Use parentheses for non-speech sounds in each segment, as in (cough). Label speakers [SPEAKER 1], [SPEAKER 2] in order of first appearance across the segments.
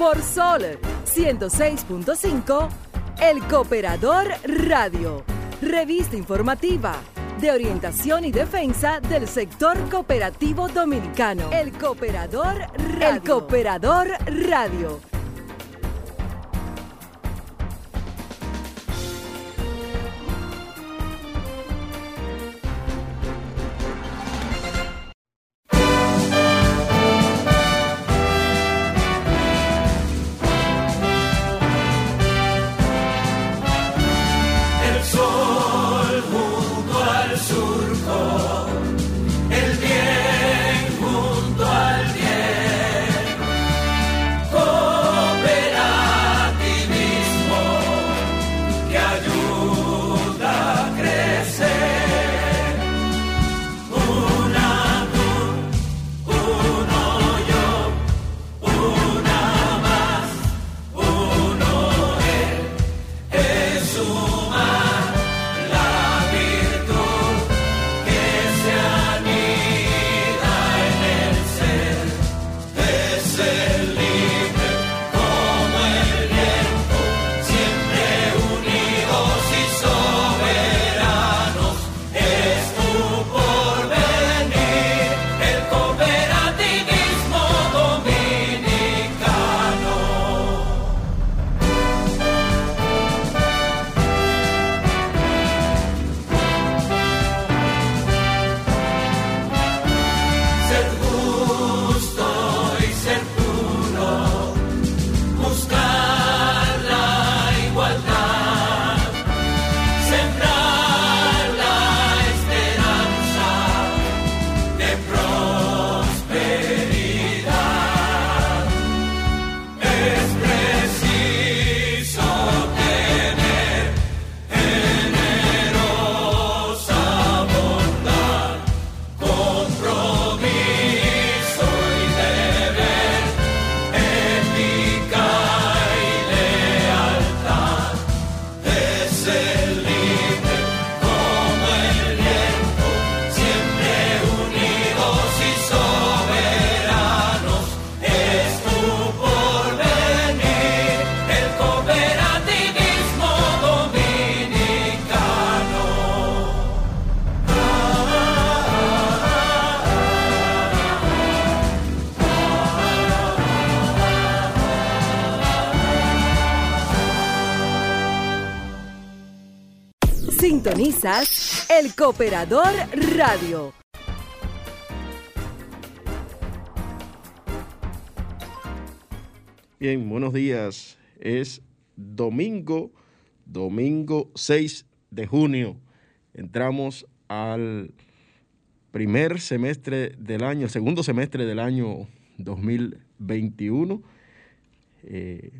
[SPEAKER 1] por Sol 106.5, El Cooperador Radio, revista informativa de orientación y defensa del sector cooperativo dominicano. El Cooperador Radio. El Cooperador Radio El Cooperador Radio.
[SPEAKER 2] Bien, buenos días. Es domingo, domingo 6 de junio. Entramos al primer semestre del año, el segundo semestre del año 2021. Eh,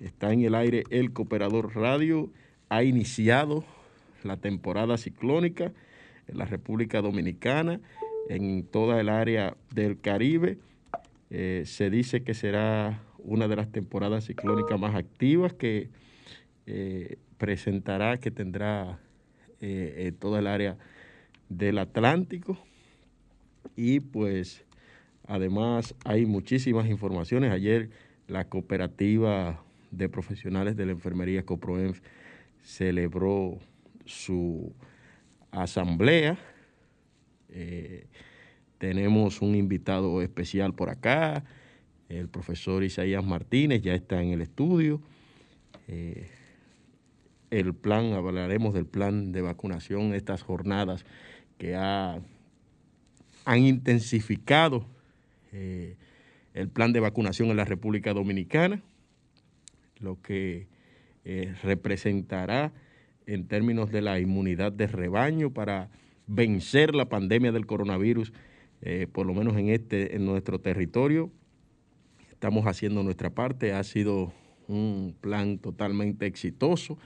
[SPEAKER 2] está en el aire el Cooperador Radio. Ha iniciado la temporada ciclónica en la República Dominicana, en toda el área del Caribe. Eh, se dice que será una de las temporadas ciclónicas más activas que eh, presentará, que tendrá eh, toda el área del Atlántico. Y pues además hay muchísimas informaciones. Ayer la cooperativa de profesionales de la enfermería CoproEnf celebró su asamblea. Eh, tenemos un invitado especial por acá, el profesor Isaías Martínez, ya está en el estudio. Eh, el plan, hablaremos del plan de vacunación, estas jornadas que han intensificado eh, el plan de vacunación en la República Dominicana, lo que representará en términos de la inmunidad de rebaño para vencer la pandemia del coronavirus, eh, por lo menos en, este, en nuestro territorio. Estamos haciendo nuestra parte, ha sido un plan totalmente exitoso.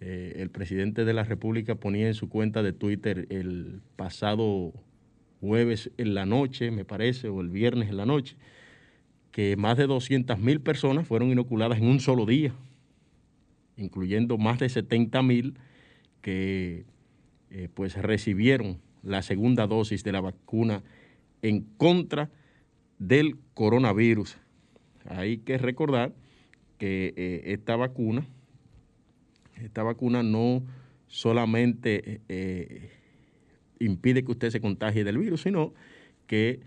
[SPEAKER 2] Eh, el presidente de la República ponía en su cuenta de Twitter el pasado jueves en la noche, me parece, o el viernes en la noche, que más de 200 mil personas fueron inoculadas en un solo día incluyendo más de 70 mil que eh, pues recibieron la segunda dosis de la vacuna en contra del coronavirus. hay que recordar que eh, esta vacuna, esta vacuna no solamente eh, impide que usted se contagie del virus, sino que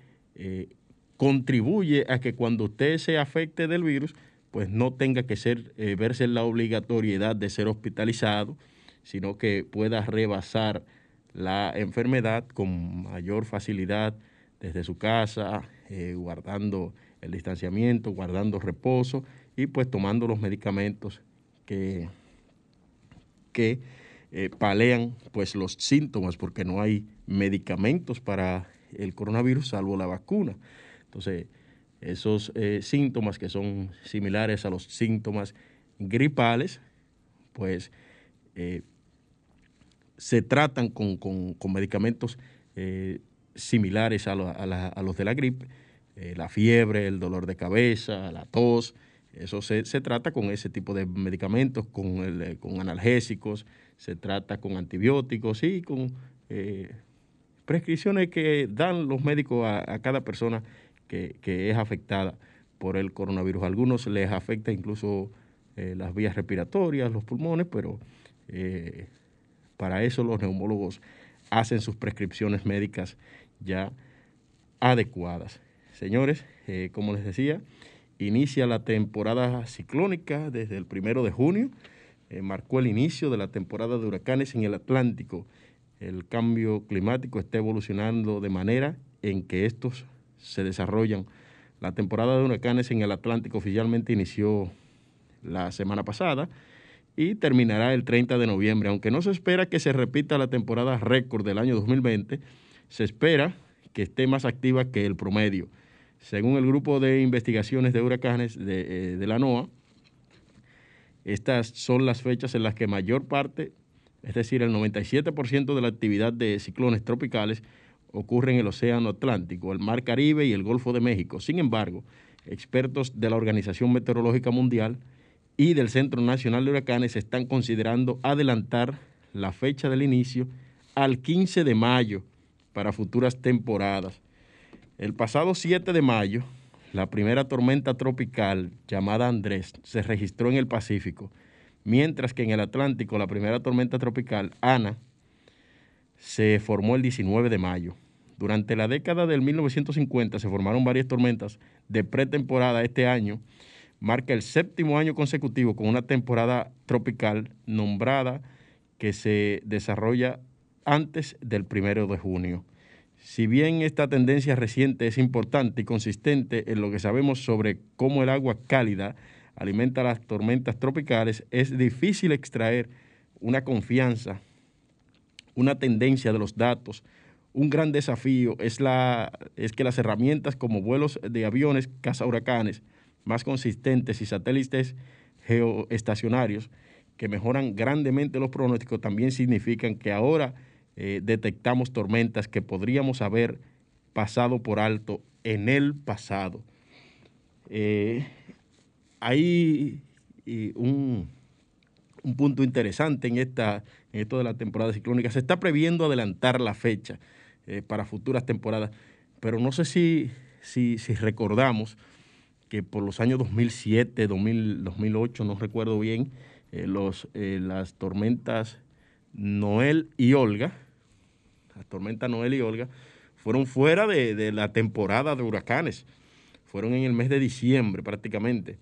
[SPEAKER 2] contribuye a que cuando usted se afecte del virus, pues no tenga que ser, verse la obligatoriedad de ser hospitalizado, sino que pueda rebasar la enfermedad con mayor facilidad desde su casa, guardando el distanciamiento, guardando reposo y pues tomando los medicamentos que, que eh, palean pues los síntomas, porque no hay medicamentos para el coronavirus salvo la vacuna. Entonces, esos eh, síntomas que son similares a los síntomas gripales, pues eh, se tratan con, medicamentos similares a, a los de la gripe eh, la fiebre, el dolor de cabeza, la tos. Eso se, trata con ese tipo de medicamentos, con, eh, con analgésicos, se trata con antibióticos y con eh, prescripciones que dan los médicos a, cada persona que, es afectada por el coronavirus. A algunos les afecta incluso las vías respiratorias, los pulmones, pero para eso los neumólogos hacen sus prescripciones médicas ya adecuadas. Señores, eh, como les decía, inicia la temporada ciclónica desde el primero de junio. Eh, marcó el inicio de la temporada de huracanes en el Atlántico. El cambio climático está evolucionando de manera en que estos se desarrollan. La temporada de huracanes en el Atlántico oficialmente inició la semana pasada y terminará el 30 de noviembre. Aunque no se espera que se repita la temporada récord del año 2020, se espera que esté más activa que el promedio. Según el grupo de investigaciones de huracanes de, eh, la NOAA, estas son las fechas en las que mayor parte, es decir, el 97% de la actividad de ciclones tropicales ocurre en el Océano Atlántico, el Mar Caribe y el Golfo de México. Sin embargo, expertos de la Organización Meteorológica Mundial y del Centro Nacional de Huracanes están considerando adelantar la fecha del inicio al 15 de mayo para futuras temporadas. El pasado 7 de mayo, la primera tormenta tropical llamada Andrés se registró en el Pacífico, mientras que en el Atlántico la primera tormenta tropical, Ana, se formó el 19 de mayo. Durante la década del 1950 se formaron varias tormentas de pretemporada. Este año marca el séptimo año consecutivo con una temporada tropical nombrada que se desarrolla antes del primero de junio. Si bien esta tendencia reciente es importante y consistente en lo que sabemos sobre cómo el agua cálida alimenta las tormentas tropicales, es difícil extraer una confianza, una tendencia de los datos. Un gran desafío es, la, es que las herramientas como vuelos de aviones huracanes más consistentes y satélites geoestacionarios que mejoran grandemente los pronósticos también significan que ahora eh, detectamos tormentas que podríamos haber pasado por alto en el pasado. Eh, hay un, punto interesante en, esta, en esto de la temporada ciclónica. Se está previendo adelantar la fecha eh, para futuras temporadas, pero no sé si, si, recordamos que por los años 2007, 2008, no recuerdo bien, los, las tormentas Noel y Olga, la tormenta Noel y Olga, fueron fuera de, la temporada de huracanes. Fueron en el mes de diciembre prácticamente.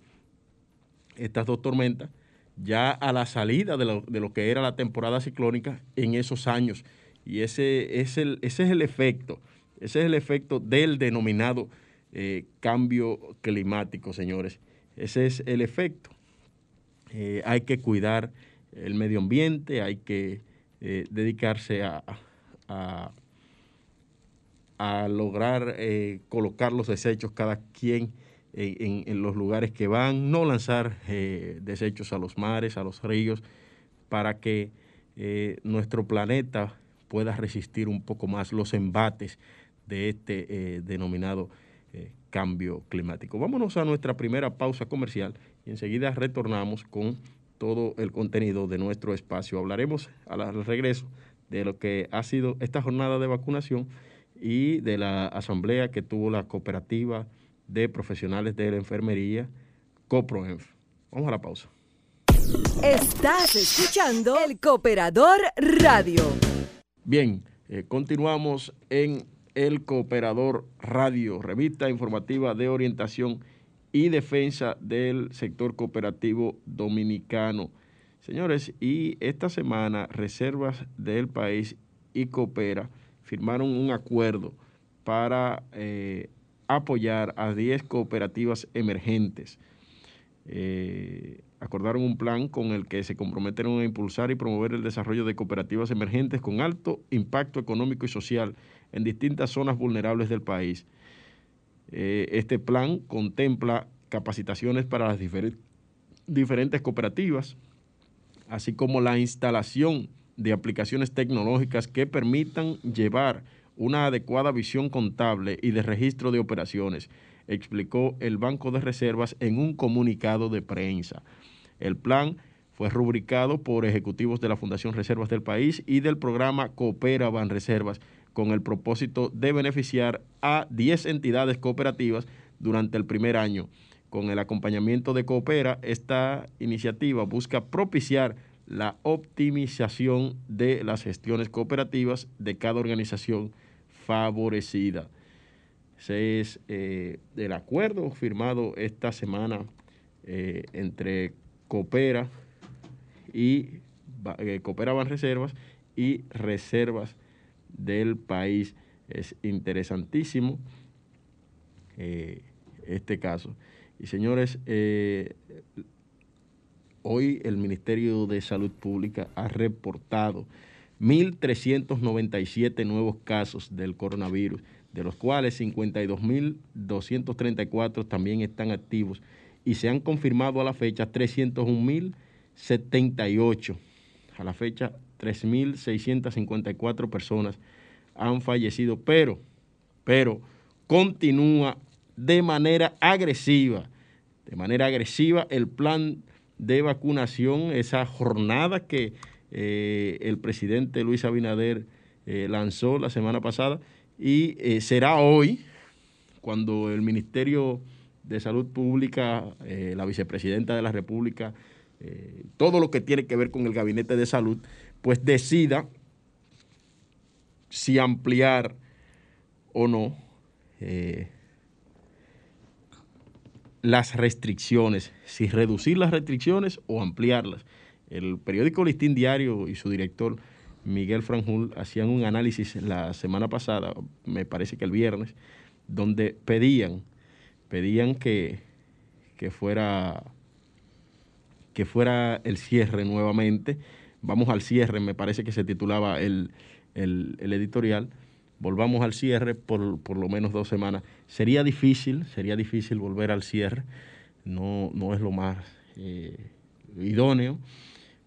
[SPEAKER 2] Estas dos tormentas, ya a la salida de lo, que era la temporada ciclónica en esos años. Y ese es el, ese es el efecto, ese es el efecto del denominado eh, cambio climático, señores. Ese es el efecto. Eh, hay que cuidar el medio ambiente, hay que eh, dedicarse a, a, lograr eh, colocar los desechos cada quien en, los lugares que van, no lanzar desechos a los mares, a los ríos, para que nuestro planeta pueda resistir un poco más los embates de este denominado cambio climático. Vámonos a nuestra primera pausa comercial y enseguida retornamos con todo el contenido de nuestro espacio. Hablaremos al regreso de lo que ha sido esta jornada de vacunación y de la asamblea que tuvo la cooperativa de Profesionales de la Enfermería, CoProEnf. Vamos a la pausa.
[SPEAKER 3] Estás escuchando el Cooperador Radio.
[SPEAKER 2] Bien, eh, continuamos en el Cooperador Radio, revista informativa de orientación y defensa del sector cooperativo dominicano. Señores, y esta semana Reservas del País y Coopera firmaron un acuerdo para eh, apoyar a 10 cooperativas emergentes. Eh, acordaron un plan con el que se comprometieron a impulsar y promover el desarrollo de cooperativas emergentes con alto impacto económico y social en distintas zonas vulnerables del país. Eh, este plan contempla capacitaciones para las diferentes cooperativas, así como la instalación de aplicaciones tecnológicas que permitan llevar una adecuada visión contable y de registro de operaciones, explicó el Banco de Reservas en un comunicado de prensa. El plan fue rubricado por ejecutivos de la Fundación Reservas del país y del programa Coopera Reservas con el propósito de beneficiar a 10 entidades cooperativas durante el primer año. Con el acompañamiento de Coopera, esta iniciativa busca propiciar la optimización de las gestiones cooperativas de cada organización favorecida. Ese es eh, el acuerdo firmado esta semana eh, entre Coopera y eh, Coopera Reservas y Reservas del país. Es interesantísimo este caso. Y señores, hoy el Ministerio de Salud Pública ha reportado 1.397 nuevos casos del coronavirus, de los cuales 52.234 también están activos y se han confirmado a la fecha 301.078. A la fecha 3.654 personas han fallecido, pero, pero continúa de manera agresiva, de manera agresiva el plan de vacunación, esa jornada que eh, el presidente Luis Abinader eh, lanzó la semana pasada y eh, será hoy cuando el Ministerio de Salud Pública, la vicepresidenta de la República, todo lo que tiene que ver con el gabinete de salud, pues decida si ampliar o no las restricciones, si reducir las restricciones o ampliarlas. El periódico Listín Diario y su director Miguel Franjul hacían un análisis la semana pasada, me parece que el viernes, donde pedían, pedían que, que fuera que fuera el cierre nuevamente. Vamos al cierre, me parece que se titulaba el, el editorial volvamos al cierre por, por, lo menos dos semanas. Sería difícil, sería difícil volver al cierre, no, no es lo más eh, idóneo,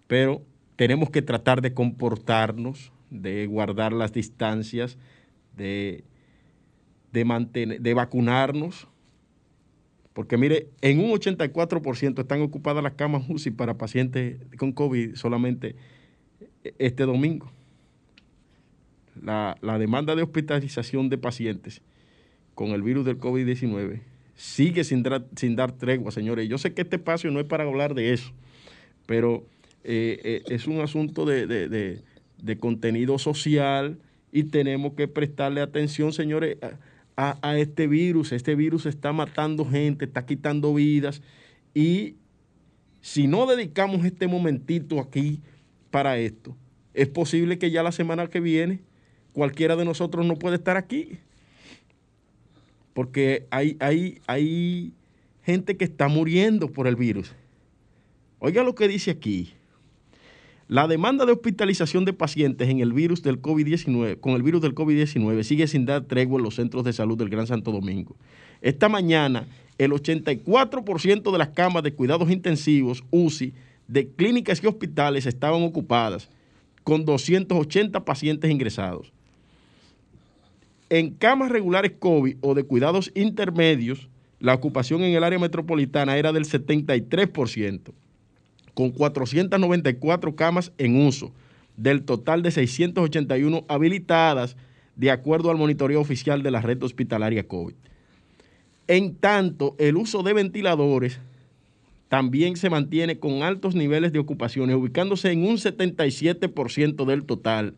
[SPEAKER 2] pero tenemos que tratar de comportarnos, de guardar las distancias, de, de, mantener, de vacunarnos, porque mire, en un 84% están ocupadas las camas UCI para pacientes con COVID solamente este domingo la, demanda de hospitalización de pacientes con el virus del COVID-19 sigue sin, sin, dar tregua, señores. Yo sé que este espacio no es para hablar de eso, pero eh, eh, es un asunto de, contenido social y tenemos que prestarle atención, señores, a, a, este virus. Este virus está matando gente, está quitando vidas y si no dedicamos este momentito aquí para esto, es posible que ya la semana que viene cualquiera de nosotros no puede estar aquí. Porque hay, hay, hay gente que está muriendo por el virus. Oiga lo que dice aquí. La demanda de hospitalización de pacientes en el virus del COVID-19, con el virus del COVID-19 sigue sin dar tregua en los centros de salud del Gran Santo Domingo. Esta mañana, el 84% de las camas de cuidados intensivos, UCI, de clínicas y hospitales estaban ocupadas, con 280 pacientes ingresados. En camas regulares COVID o de cuidados intermedios, la ocupación en el área metropolitana era del 73%, con 494 camas en uso, del total de 681 habilitadas, de acuerdo al monitoreo oficial de la red hospitalaria COVID. En tanto, el uso de ventiladores también se mantiene con altos niveles de ocupaciones, ubicándose en un 77% del total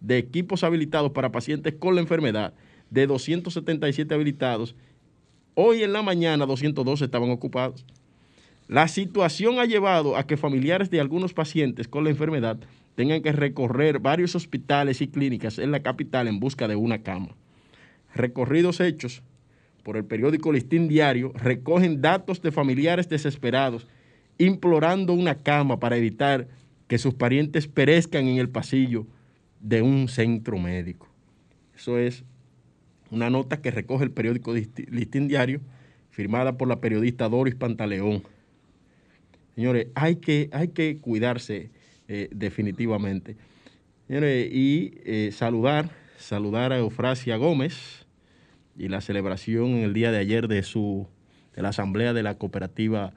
[SPEAKER 2] de equipos habilitados para pacientes con la enfermedad, de 277 habilitados. Hoy en la mañana 212 estaban ocupados. La situación ha llevado a que familiares de algunos pacientes con la enfermedad tengan que recorrer varios hospitales y clínicas en la capital en busca de una cama. Recorridos hechos por el periódico Listín Diario recogen datos de familiares desesperados implorando una cama para evitar que sus parientes perezcan en el pasillo de un centro médico. Eso es una nota que recoge el periódico Listín Diario, firmada por la periodista Doris Pantaleón. Señores, hay que, hay que cuidarse eh, definitivamente. Y eh, saludar, saludar a Eufrasia Gómez, y la celebración en el día de ayer de su de la asamblea de la cooperativa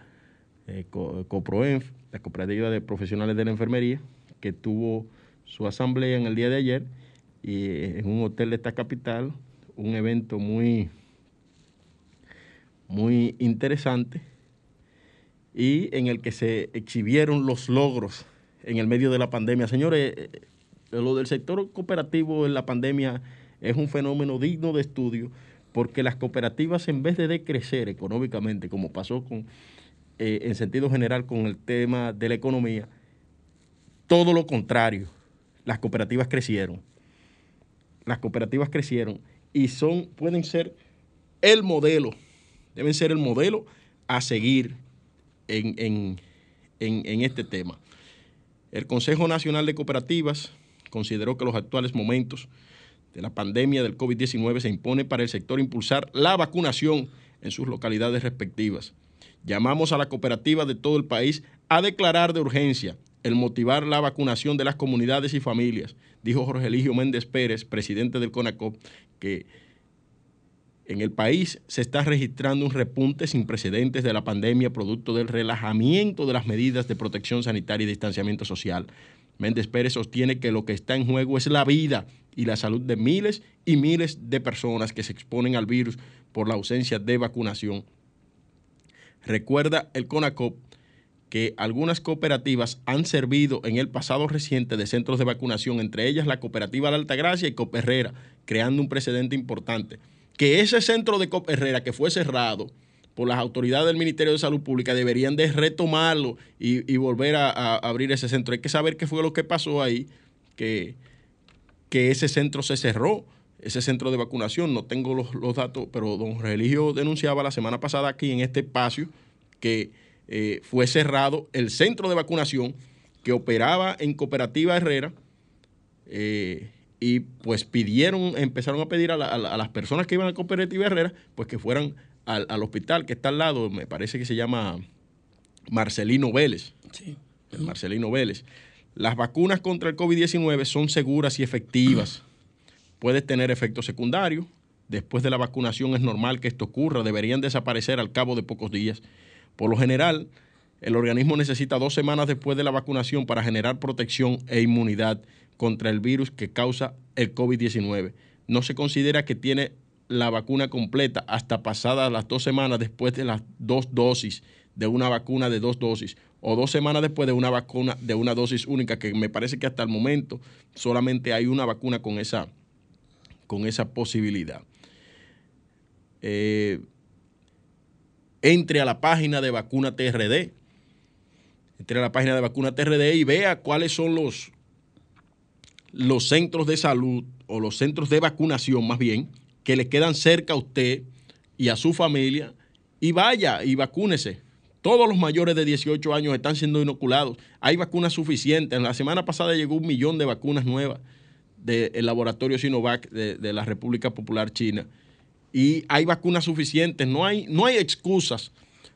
[SPEAKER 2] eh, COPROENF, la cooperativa de profesionales de la enfermería, que tuvo su asamblea en el día de ayer y eh, en un hotel de esta capital, un evento muy muy interesante y en el que se exhibieron los logros en el medio de la pandemia. Señores, eh, lo del sector cooperativo en la pandemia es un fenómeno digno de estudio porque las cooperativas en vez de decrecer económicamente, como pasó con, eh, en sentido general con el tema de la economía, todo lo contrario, las cooperativas crecieron. Las cooperativas crecieron y son, pueden ser el modelo, deben ser el modelo a seguir en, en este tema. El Consejo Nacional de Cooperativas consideró que los actuales momentos de la pandemia del COVID-19 se impone para el sector impulsar la vacunación en sus localidades respectivas. Llamamos a la cooperativa de todo el país a declarar de urgencia el motivar la vacunación de las comunidades y familias, dijo Jorge Eligio Méndez Pérez, presidente del CONACOP, que en el país se está registrando un repunte sin precedentes de la pandemia producto del relajamiento de las medidas de protección sanitaria y distanciamiento social. Méndez Pérez sostiene que lo que está en juego es la vida y la salud de miles y miles de personas que se exponen al virus por la ausencia de vacunación. Recuerda el CONACOP que algunas cooperativas han servido en el pasado reciente de centros de vacunación, entre ellas la cooperativa La Altagracia y Cop Herrera, creando un precedente importante. Que ese centro de Herrera que fue cerrado por las autoridades del Ministerio de Salud Pública deberían de retomarlo y, volver a, abrir ese centro. Hay que saber qué fue lo que pasó ahí, que que ese centro se cerró, ese centro de vacunación. No tengo los, datos, pero don Religio denunciaba la semana pasada aquí en este espacio que eh, fue cerrado el centro de vacunación que operaba en Cooperativa Herrera eh, y pues pidieron, empezaron a pedir a, las personas que iban a Cooperativa Herrera pues que fueran al, al, hospital que está al lado, me parece que se llama Marcelino Vélez. Sí. Marcelino Vélez. Las vacunas contra el COVID-19 son seguras y efectivas. Puedes tener efectos secundarios. Después de la vacunación es normal que esto ocurra. Deberían desaparecer al cabo de pocos días. Por lo general, el organismo necesita dos semanas después de la vacunación para generar protección e inmunidad contra el virus que causa el COVID-19. No se considera que tiene la vacuna completa hasta pasadas las dos semanas después de las dos dosis de una vacuna de dos dosis o dos semanas después de una vacuna de una dosis única, que me parece que hasta el momento solamente hay una vacuna con esa, con esa posibilidad. Eh, entre a la página de vacuna TRD, entre a la página de vacuna TRD y vea cuáles son los, los centros de salud o los centros de vacunación más bien que le quedan cerca a usted y a su familia y vaya y vacúnese. Todos los mayores de 18 años están siendo inoculados. Hay vacunas suficientes. En la semana pasada llegó un millón de vacunas nuevas del laboratorio Sinovac de, la República Popular China. Y hay vacunas suficientes. No hay, no hay excusas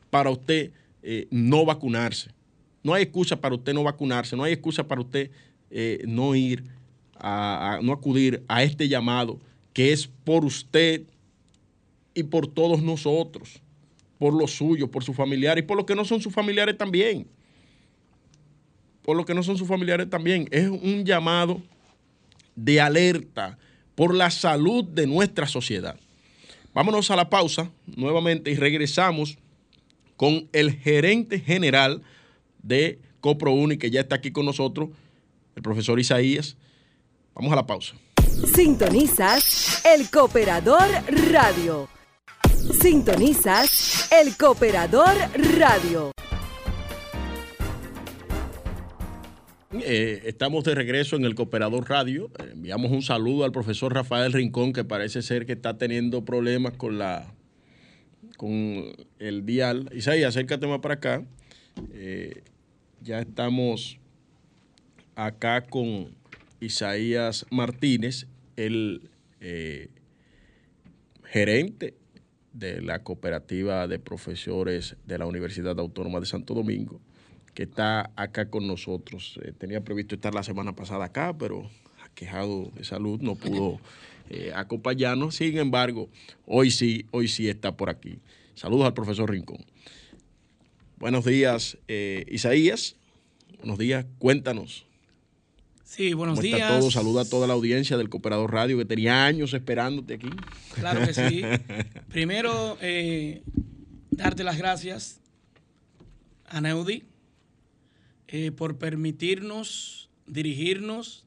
[SPEAKER 2] para usted eh, no vacunarse. No hay excusa para usted no vacunarse. No hay excusa para usted eh, no ir, a, no acudir a este llamado que es por usted y por todos nosotros por los suyos, por sus familiares y por los que no son sus familiares también. Por los que no son sus familiares también. Es un llamado de alerta por la salud de nuestra sociedad. Vámonos a la pausa nuevamente y regresamos con el gerente general de CoproUni, que ya está aquí con nosotros, el profesor Isaías. Vamos a la pausa.
[SPEAKER 3] Sintonizas el Cooperador Radio. Sintonizas el Cooperador Radio.
[SPEAKER 2] Eh, estamos de regreso en el Cooperador Radio. enviamos un saludo al profesor Rafael Rincón, que parece ser que está teniendo problemas con la con el dial. Isaías, acércate más para acá. Eh, ya estamos acá con Isaías Martínez, el eh, gerente de la cooperativa de profesores de la Universidad Autónoma de Santo Domingo que está acá con nosotros. Eh, tenía previsto estar la semana pasada acá, pero quejado de salud no pudo (laughs) eh, acompañarnos. Sin embargo, hoy sí, hoy sí está por aquí. Saludos al profesor Rincón. Buenos días, eh, Isaías. Buenos días, cuéntanos.
[SPEAKER 1] Sí, buenos
[SPEAKER 2] ¿Cómo
[SPEAKER 1] días.
[SPEAKER 2] Está todo? Saluda a toda la audiencia del Cooperador Radio que tenía años esperándote aquí.
[SPEAKER 1] Claro que sí. (laughs) Primero, darte las gracias a Neudi eh, por permitirnos dirigirnos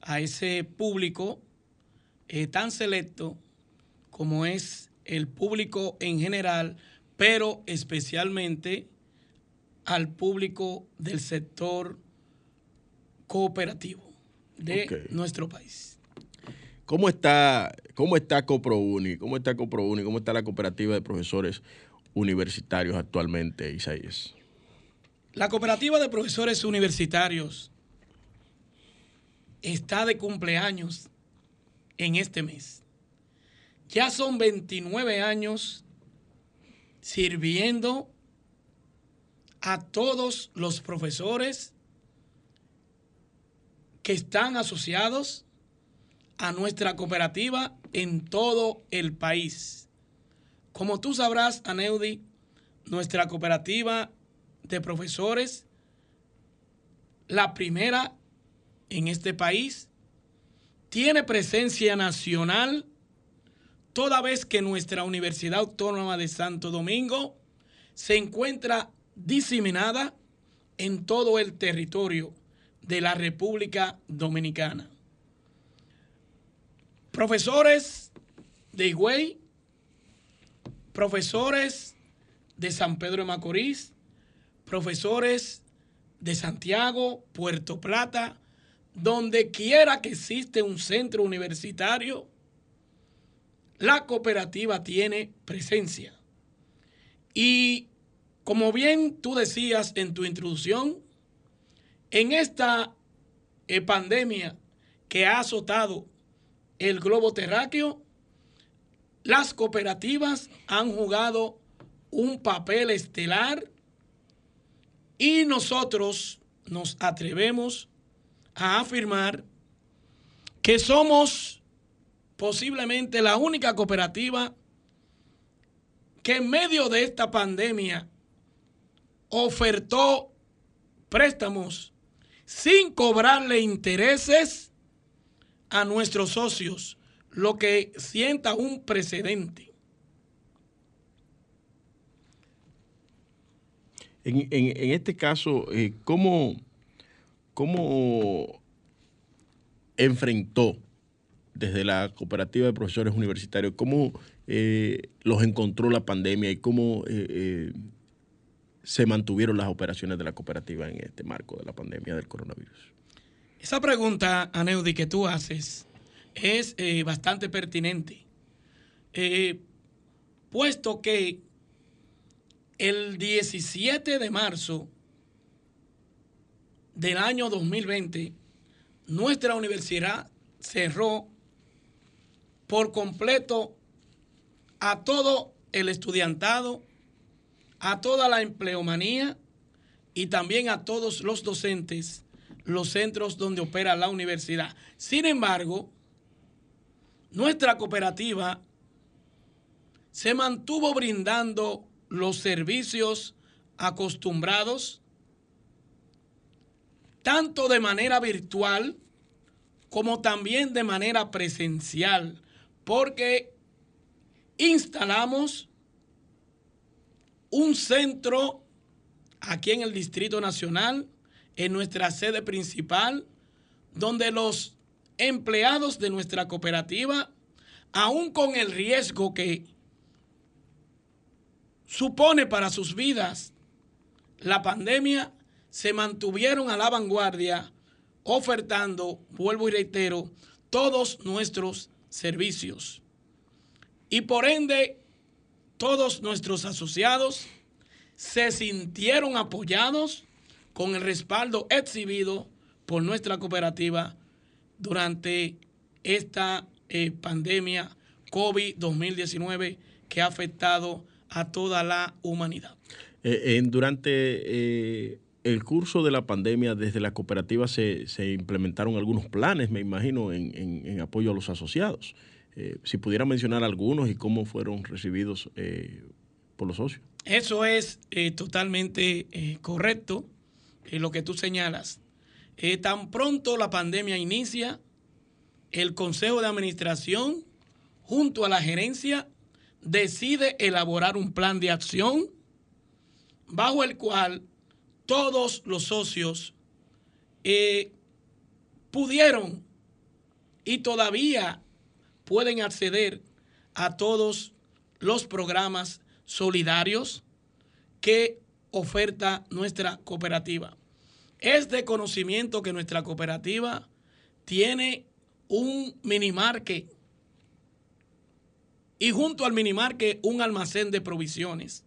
[SPEAKER 1] a ese público eh, tan selecto como es el público en general, pero especialmente al público del sector cooperativo de okay. nuestro país.
[SPEAKER 2] ¿Cómo está, cómo está CoproUni? ¿Cómo está CoproUni? ¿Cómo está la cooperativa de profesores universitarios actualmente, Isaías?
[SPEAKER 1] La cooperativa de profesores universitarios está de cumpleaños en este mes. Ya son 29 años sirviendo a todos los profesores que están asociados a nuestra cooperativa en todo el país. Como tú sabrás, Aneudi, nuestra cooperativa de profesores, la primera en este país, tiene presencia nacional toda vez que nuestra Universidad Autónoma de Santo Domingo se encuentra diseminada en todo el territorio de la República Dominicana. Profesores de Higüey, profesores de San Pedro de Macorís, profesores de Santiago, Puerto Plata, donde quiera que existe un centro universitario, la cooperativa tiene presencia. Y como bien tú decías en tu introducción, en esta eh, pandemia que ha azotado el globo terráqueo, las cooperativas han jugado un papel estelar y nosotros nos atrevemos a afirmar que somos posiblemente la única cooperativa que en medio de esta pandemia ofertó préstamos sin cobrarle intereses a nuestros socios, lo que sienta un precedente.
[SPEAKER 2] En, en, este caso, eh, ¿cómo, ¿cómo enfrentó desde la cooperativa de profesores universitarios, cómo eh, los encontró la pandemia y cómo eh, se mantuvieron las operaciones de la cooperativa en este marco de la pandemia del coronavirus?
[SPEAKER 1] Esa pregunta, Aneudi, que tú haces es eh, bastante pertinente, eh, puesto que el 17 de marzo del año 2020, nuestra universidad cerró por completo a todo el estudiantado, a toda la empleomanía y también a todos los docentes, los centros donde opera la universidad. Sin embargo, nuestra cooperativa se mantuvo brindando los servicios acostumbrados, tanto de manera virtual como también de manera presencial, porque instalamos un centro aquí en el Distrito Nacional, en nuestra sede principal, donde los empleados de nuestra cooperativa, aún con el riesgo que supone para sus vidas la pandemia, se mantuvieron a la vanguardia ofertando, vuelvo y reitero, todos nuestros servicios. Y por ende, todos nuestros asociados se sintieron apoyados con el respaldo exhibido por nuestra cooperativa durante esta eh, pandemia COVID-2019 que ha afectado a toda la humanidad.
[SPEAKER 2] Eh, durante eh, el curso de la pandemia, desde la cooperativa se, implementaron algunos planes, me imagino, en, apoyo a los asociados. Si pudiera mencionar algunos y cómo fueron recibidos por los socios.
[SPEAKER 1] Eso es totalmente correcto, lo que tú señalas. tan pronto la pandemia inicia, el Consejo de Administración, junto a la gerencia, decide elaborar un plan de acción bajo el cual todos los socios eh, pudieron y todavía pueden acceder a todos los programas solidarios que oferta nuestra cooperativa. Es de conocimiento que nuestra cooperativa tiene un minimarque y junto al minimarque un almacén de provisiones.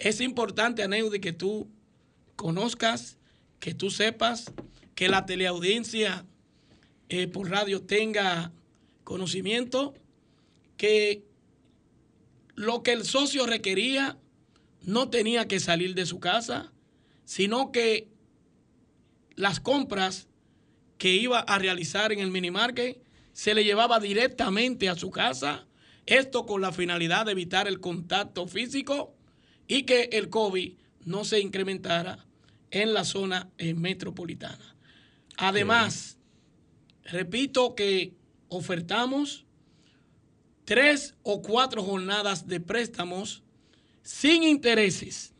[SPEAKER 1] Es importante, Aneudi, que tú conozcas, que tú sepas que la teleaudiencia eh, por radio tenga conocimiento que lo que el socio requería no tenía que salir de su casa, sino que las compras que iba a realizar en el minimarket se le llevaba directamente a su casa, esto con la finalidad de evitar el contacto físico y que el COVID no se incrementara en la zona eh, metropolitana. Además, repito que ofertamos tres o cuatro jornadas de préstamos sin intereses.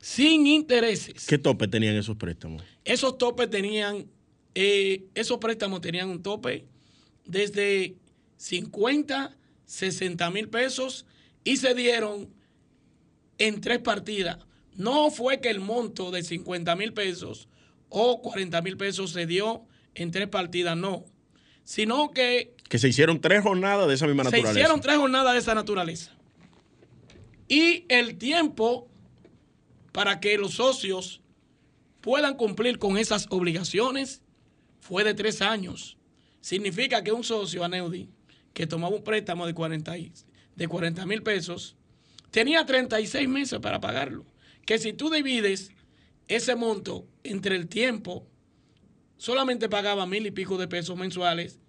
[SPEAKER 1] Sin intereses.
[SPEAKER 2] ¿Qué tope tenían esos préstamos?
[SPEAKER 1] Esos topes tenían, eh, esos préstamos tenían un tope desde 50, 60 mil pesos y se dieron en tres partidas. No fue que el monto de 50 mil pesos o 40 mil pesos se dio en tres partidas, no. Sino que...
[SPEAKER 2] Que se hicieron tres jornadas de esa misma naturaleza.
[SPEAKER 1] Se hicieron tres jornadas de esa naturaleza. Y el tiempo para que los socios puedan cumplir con esas obligaciones fue de tres años. Significa que un socio, Aneudi, que tomaba un préstamo de 40 de mil pesos, tenía 36 meses para pagarlo. Que si tú divides ese monto entre el tiempo, solamente pagaba mil y pico de pesos mensuales,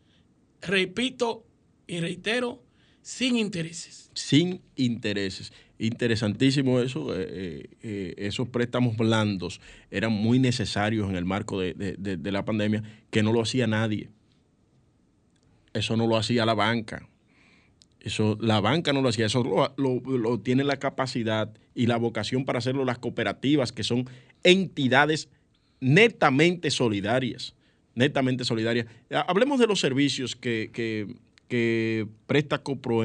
[SPEAKER 1] repito y reitero, sin intereses.
[SPEAKER 2] Sin intereses. Interesantísimo eso. Eh, eh, eh, esos préstamos blandos eran muy necesarios en el marco de, la pandemia, que no lo hacía nadie. Eso no lo hacía la banca. Eso, la banca no lo hacía, eso lo, tiene la capacidad y la vocación para hacerlo las cooperativas, que son entidades netamente solidarias. Netamente solidarias. Hablemos de los servicios que, que, presta Copro,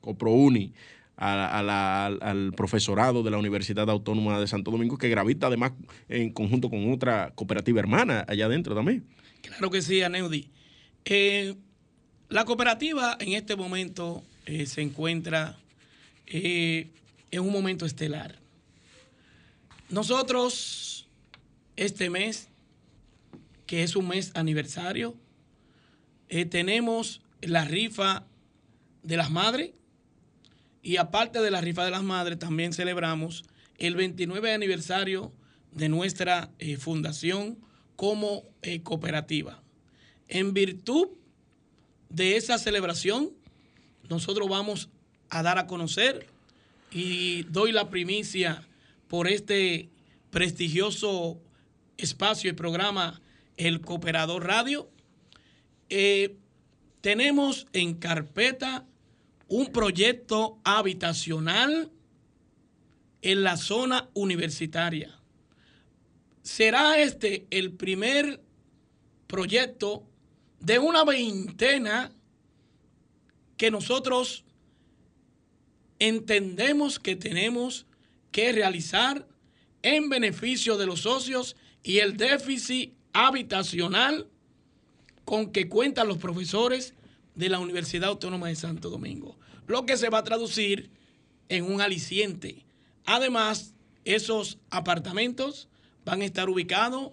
[SPEAKER 2] CoproUni al profesorado de la Universidad Autónoma de Santo Domingo, que gravita además en conjunto con otra cooperativa hermana allá adentro también.
[SPEAKER 1] Claro que sí, Aneudi. Eh, la cooperativa en este momento eh, se encuentra eh, en un momento estelar. Nosotros, este mes, que es un mes aniversario, tenemos la rifa de las madres, y aparte de la rifa de las madres, también celebramos el 29 aniversario de nuestra eh, fundación como eh, cooperativa. En virtud de esa celebración, nosotros vamos a dar a conocer y doy la primicia por este prestigioso espacio y programa El Cooperador Radio. Eh, tenemos en carpeta un proyecto habitacional en la zona universitaria. Será este el primer proyecto de una veintena que nosotros entendemos que tenemos que realizar en beneficio de los socios y el déficit habitacional con que cuentan los profesores de la Universidad Autónoma de Santo Domingo, lo que se va a traducir en un aliciente. Además, esos apartamentos van a estar ubicados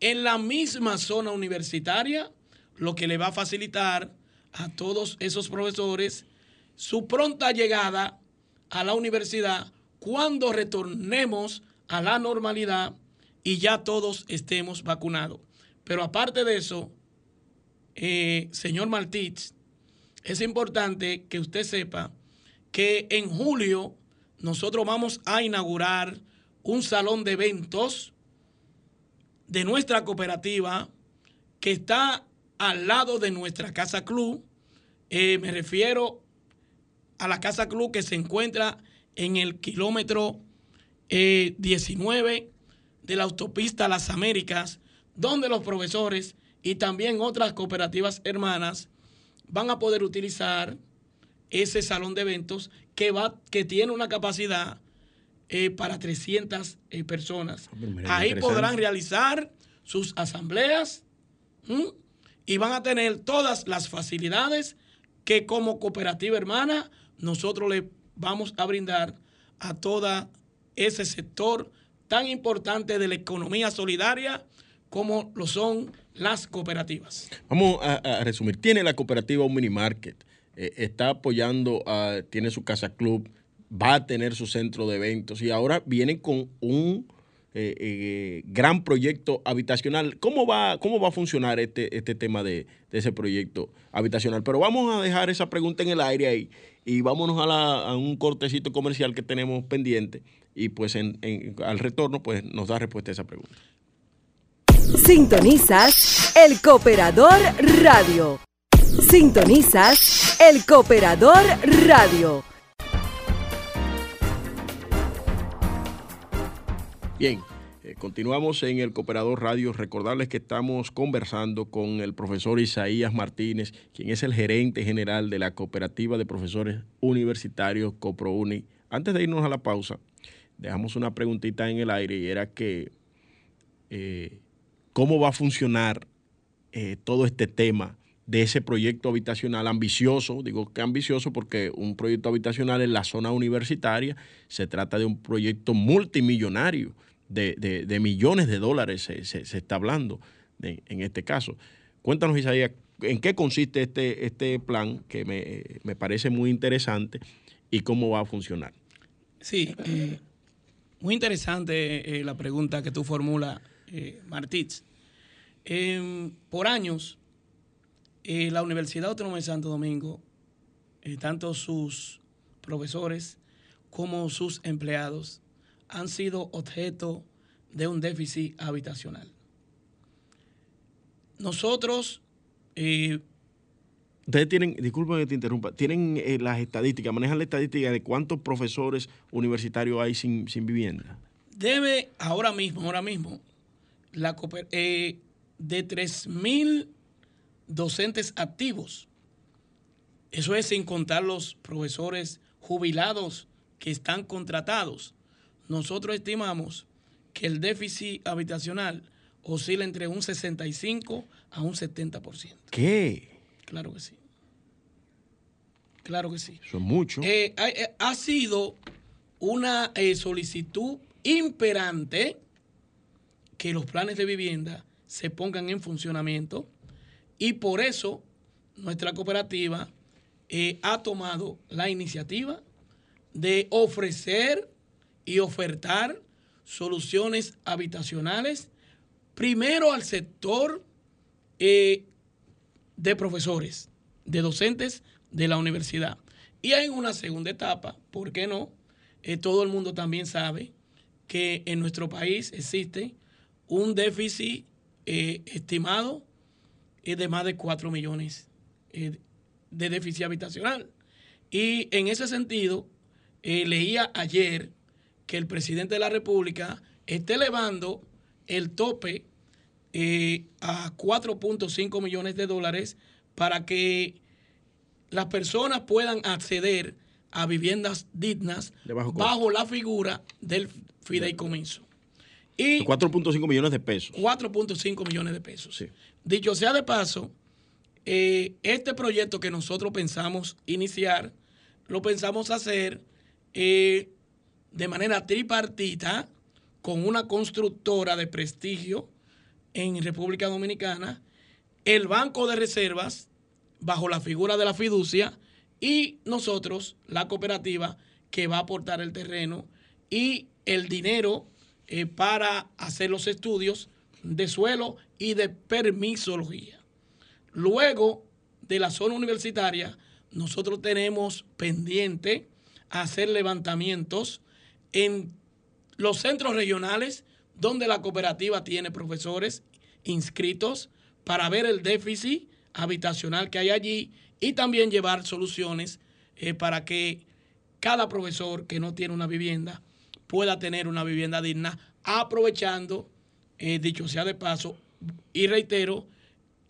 [SPEAKER 1] en la misma zona universitaria, lo que le va a facilitar a todos esos profesores su pronta llegada a la universidad cuando retornemos a la normalidad y ya todos estemos vacunados. Pero aparte de eso, eh, señor Martínez, es importante que usted sepa que en julio nosotros vamos a inaugurar un salón de eventos de nuestra cooperativa que está al lado de nuestra casa club. Eh, me refiero a la casa club que se encuentra en el kilómetro 19 eh, de la autopista Las Américas, donde los profesores y también otras cooperativas hermanas van a poder utilizar ese salón de eventos que, va, que tiene una capacidad eh, para 300 eh, personas. Ahí podrán realizar sus asambleas y van a tener todas las facilidades que como cooperativa hermana nosotros le vamos a brindar a todo ese sector tan importante de la economía solidaria como lo son las cooperativas.
[SPEAKER 2] Vamos a, resumir. Tiene la cooperativa un mini market, eh, está apoyando, tiene su casa club, va a tener su centro de eventos y ahora viene con un eh, eh, gran proyecto habitacional. ¿Cómo va, cómo va a funcionar este, este tema de, ese proyecto habitacional? Pero vamos a dejar esa pregunta en el aire ahí y vámonos a, un cortecito comercial que tenemos pendiente y pues al retorno pues nos da respuesta a esa pregunta.
[SPEAKER 3] Sintonizas El Cooperador Radio. Sintonizas El Cooperador Radio.
[SPEAKER 2] Bien, eh, continuamos en el Cooperador Radio. Recordarles que estamos conversando con el profesor Isaías Martínez, quien es el gerente general de la Cooperativa de Profesores Universitarios CoproUni. Antes de irnos a la pausa, dejamos una preguntita en el aire y era que eh, cómo va a funcionar eh, todo este tema de ese proyecto habitacional ambicioso, digo que ambicioso porque un proyecto habitacional en la zona universitaria se trata de un proyecto multimillonario de, millones de dólares se, está hablando en este caso. Cuéntanos, Isaías, en qué consiste este, este plan que me, parece muy interesante y cómo va a funcionar.
[SPEAKER 1] Sí, eh, muy interesante eh, la pregunta que tú formulas, eh. Em, por años, eh, la Universidad Autónoma de Santo Domingo, tanto sus profesores como sus empleados, han sido objeto de un déficit habitacional. Nosotros...
[SPEAKER 2] Eh, Ustedes tienen, disculpen que te interrumpa, tienen eh, las estadísticas, manejan la estadística de cuántos profesores universitarios hay sin, vivienda.
[SPEAKER 1] Debe, ahora mismo, ahora mismo, la, eh, de 3.000 docentes activos, eso es sin contar los profesores jubilados que están contratados, nosotros estimamos que el déficit habitacional oscila entre un 65 a un 70%.
[SPEAKER 2] ¿Qué?
[SPEAKER 1] Claro que sí. Claro que sí.
[SPEAKER 2] Eso es mucho.
[SPEAKER 1] Eh, eh, ha, sido una eh, solicitud imperante que los planes de vivienda se pongan en funcionamiento y por eso nuestra cooperativa ha tomado la iniciativa de ofrecer y ofertar soluciones habitacionales, primero al sector eh, de profesores, de docentes de la universidad. Y en una segunda etapa, ¿por qué no? Eh, todo el mundo también sabe que en nuestro país existe un déficit eh, estimado de más de 4 millones de déficit habitacional. Y en ese sentido, leía ayer que el presidente de la República está elevando el tope eh, a 4.5 millones de dólares para que las personas puedan acceder a viviendas dignas bajo, la figura del fideicomiso.
[SPEAKER 2] Y 4.5 millones de pesos.
[SPEAKER 1] 4.5 millones de pesos. Dicho sea de paso, eh, este proyecto que nosotros pensamos iniciar, lo pensamos hacer eh, de manera tripartita con una constructora de prestigio en República Dominicana, el Banco de Reservas, bajo la figura de la fiducia, y nosotros, la cooperativa, que va a aportar el terreno y el dinero eh, para hacer los estudios de suelo y de permisología. Luego de la zona universitaria, nosotros tenemos pendiente hacer levantamientos en los centros regionales donde la cooperativa tiene profesores inscritos para ver el déficit habitacional que hay allí y también llevar soluciones eh, para que cada profesor que no tiene una vivienda pueda tener una vivienda digna, aprovechando, eh, dicho sea de paso, y reitero,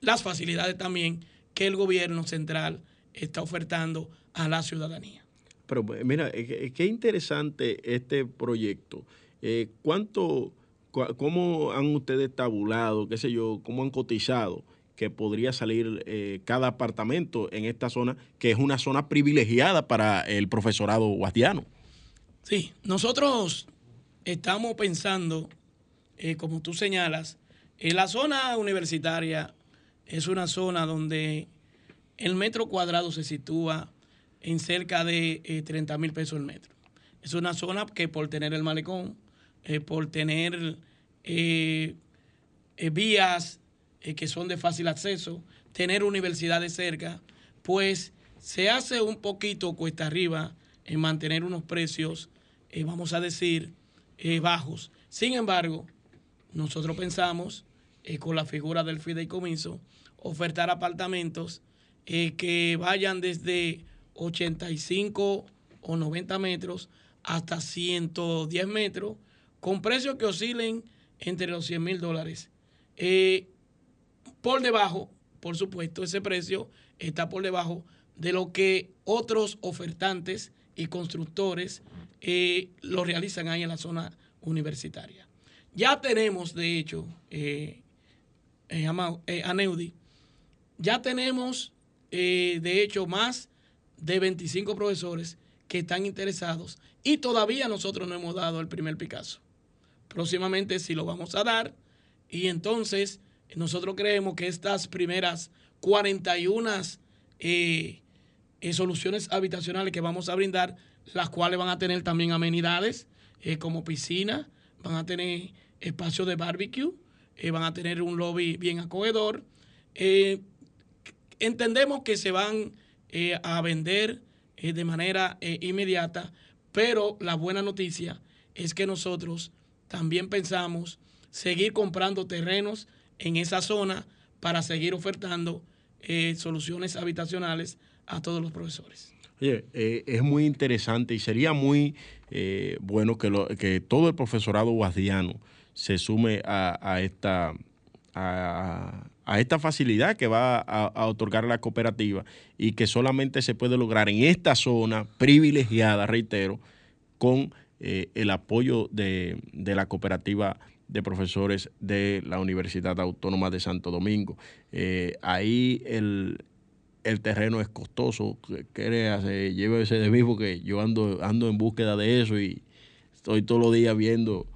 [SPEAKER 1] las facilidades también que el gobierno central está ofertando a la ciudadanía.
[SPEAKER 2] Pero mira, qué interesante este proyecto. Eh, ¿Cuánto, cómo han ustedes tabulado, qué sé yo, cómo han cotizado que podría salir eh, cada apartamento en esta zona, que es una zona privilegiada para el profesorado guastiano?
[SPEAKER 1] Sí, nosotros estamos pensando, eh, como tú señalas, la zona universitaria es una zona donde el metro cuadrado se sitúa en cerca de 30 mil pesos el metro. Es una zona que por tener el malecón, eh, por tener eh, eh, vías que son de fácil acceso, tener universidades cerca, pues se hace un poquito cuesta arriba en mantener unos precios, vamos a decir, bajos. Sin embargo, nosotros pensamos, con la figura del fideicomiso, ofertar apartamentos que vayan desde 85 o 90 metros hasta 110 metros con precios que oscilen entre los 100 mil dólares. Eh, por debajo, por supuesto, ese precio está por debajo de lo que otros ofertantes y constructores eh, lo realizan ahí en la zona universitaria. Ya tenemos, de hecho, eh, eh Aneudi, ya tenemos, de hecho, más de 25 profesores que están interesados y todavía nosotros no hemos dado el primer Picasso próximamente sí lo vamos a dar. Y entonces nosotros creemos que estas primeras 41 eh, eh, soluciones habitacionales que vamos a brindar, las cuales van a tener también amenidades eh, como piscina, van a tener espacio de barbecue, van a tener un lobby bien acogedor. entendemos que se van a vender de manera inmediata, pero la buena noticia es que nosotros también pensamos seguir comprando terrenos en esa zona para seguir ofertando eh, soluciones habitacionales a todos los profesores.
[SPEAKER 2] Oye, eh, es muy interesante y sería muy eh, bueno que, que todo el profesorado guasdiano se sume a, esta, a, esta facilidad que va a, otorgar la cooperativa y que solamente se puede lograr en esta zona privilegiada, reitero, con eh, el apoyo de, la cooperativa de profesores de la Universidad Autónoma de Santo Domingo. Eh, ahí el, terreno es costoso, créase, llévese de mí porque yo ando, ando en búsqueda de eso y estoy todos los días viendo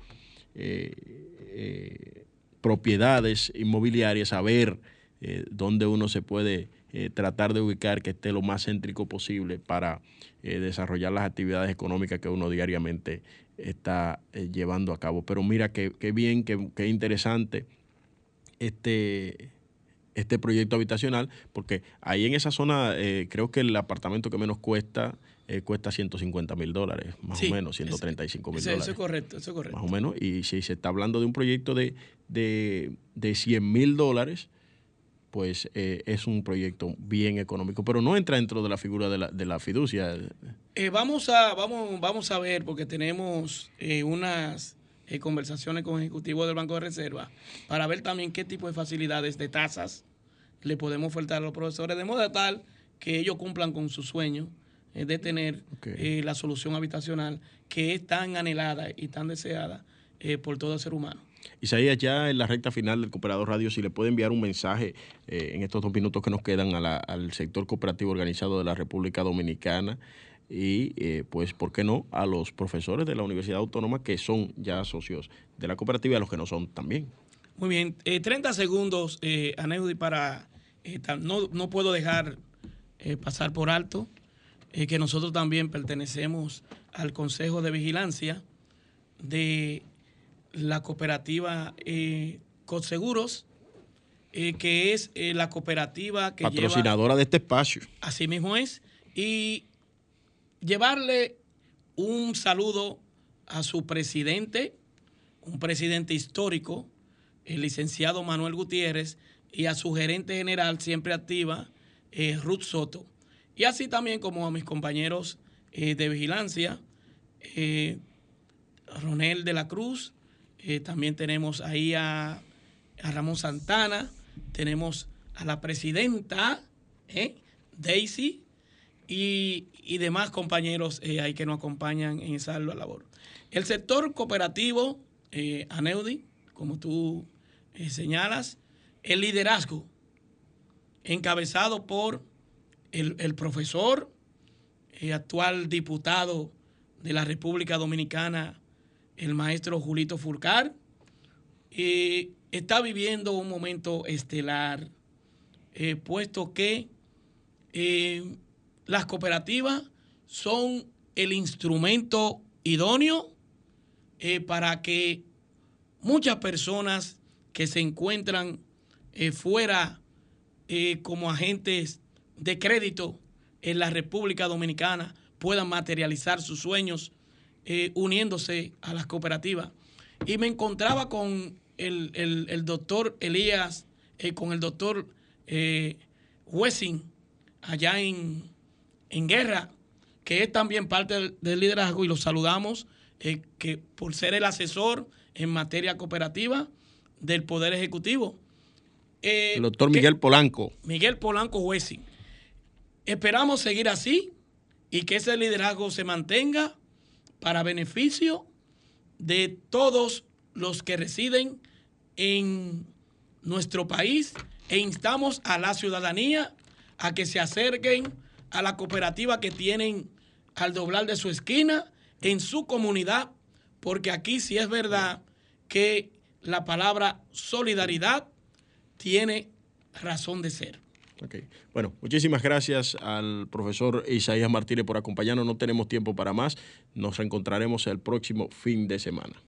[SPEAKER 2] eh, propiedades inmobiliarias, a ver dónde uno se puede tratar de ubicar que esté lo más céntrico posible para eh, desarrollar las actividades económicas que uno diariamente está eh, llevando a cabo. Pero mira qué, bien, qué, interesante este, este proyecto habitacional, porque ahí en esa zona eh, creo que el apartamento que menos cuesta cuesta 150 mil dólares, más o menos, 135 mil dólares.
[SPEAKER 1] Eso es correcto, eso es correcto.
[SPEAKER 2] Más o menos, y si se está hablando de un proyecto de, de, de 100 mil dólares, pues eh, es un proyecto bien económico, pero no entra dentro de la figura de la, de la fiducia.
[SPEAKER 1] Eh, vamos, a, vamos, vamos a ver, porque tenemos eh, unas conversaciones con ejecutivos del Banco de Reserva para ver también qué tipo de facilidades de tasas le podemos ofertar a los profesores, de modo tal que ellos cumplan con su sueño de tener la solución habitacional que es tan anhelada y tan deseada por todo ser humano.
[SPEAKER 2] Isaías, ya en la recta final del Cooperador Radio, si le puede enviar un mensaje eh, en estos dos minutos que nos quedan al sector cooperativo organizado de la República Dominicana y, eh, pues, ¿por qué no?, a los profesores de la Universidad Autónoma que son ya socios de la cooperativa y a los que no son también.
[SPEAKER 1] Muy bien, 30 eh, segundos, Aneudi, para... no, no puedo dejar pasar por alto que nosotros también pertenecemos al Consejo de Vigilancia de la cooperativa eh, Seguros, eh, que es eh, la cooperativa que
[SPEAKER 2] patrocinadora de este espacio.
[SPEAKER 1] Así mismo es. Y llevarle un saludo a su presidente, un presidente histórico, el licenciado Manuel Gutiérrez, y a su gerente general, siempre activa, eh, Ruth Soto. Y así también como a mis compañeros de vigilancia, Ronel de la Cruz, eh, también tenemos ahí a, Ramón Santana, tenemos a la presidenta ¿eh? Daisy y, demás compañeros eh, ahí que nos acompañan en esa labor. El sector cooperativo, Aneudi, como tú señalas, el liderazgo encabezado por el, el profesor, actual diputado de la República Dominicana, el maestro Julito Furcar, eh, está viviendo un momento estelar, eh, puesto que eh, las cooperativas son el instrumento idóneo para que muchas personas que se encuentran fuera como agentes de crédito en la República Dominicana puedan materializar sus sueños eh, uniéndose a las cooperativas. Y me encontraba con el, doctor Elías, eh, con el doctor eh, Wessing, allá en, Guerra, que es también parte del, liderazgo y lo saludamos, que por ser el asesor en materia cooperativa del Poder Ejecutivo.
[SPEAKER 2] el doctor Miguel Polanco.
[SPEAKER 1] Miguel Polanco Wessing. Esperamos seguir así y que ese liderazgo se mantenga para beneficio de todos los que residen en nuestro país e instamos a la ciudadanía a que se acerquen a la cooperativa que tienen al doblar de su esquina en su comunidad, porque aquí sí es verdad que la palabra solidaridad tiene razón de ser.
[SPEAKER 2] Bueno, muchísimas gracias al profesor Isaías Martínez por acompañarnos. No tenemos tiempo para más. Nos reencontraremos el próximo fin de semana.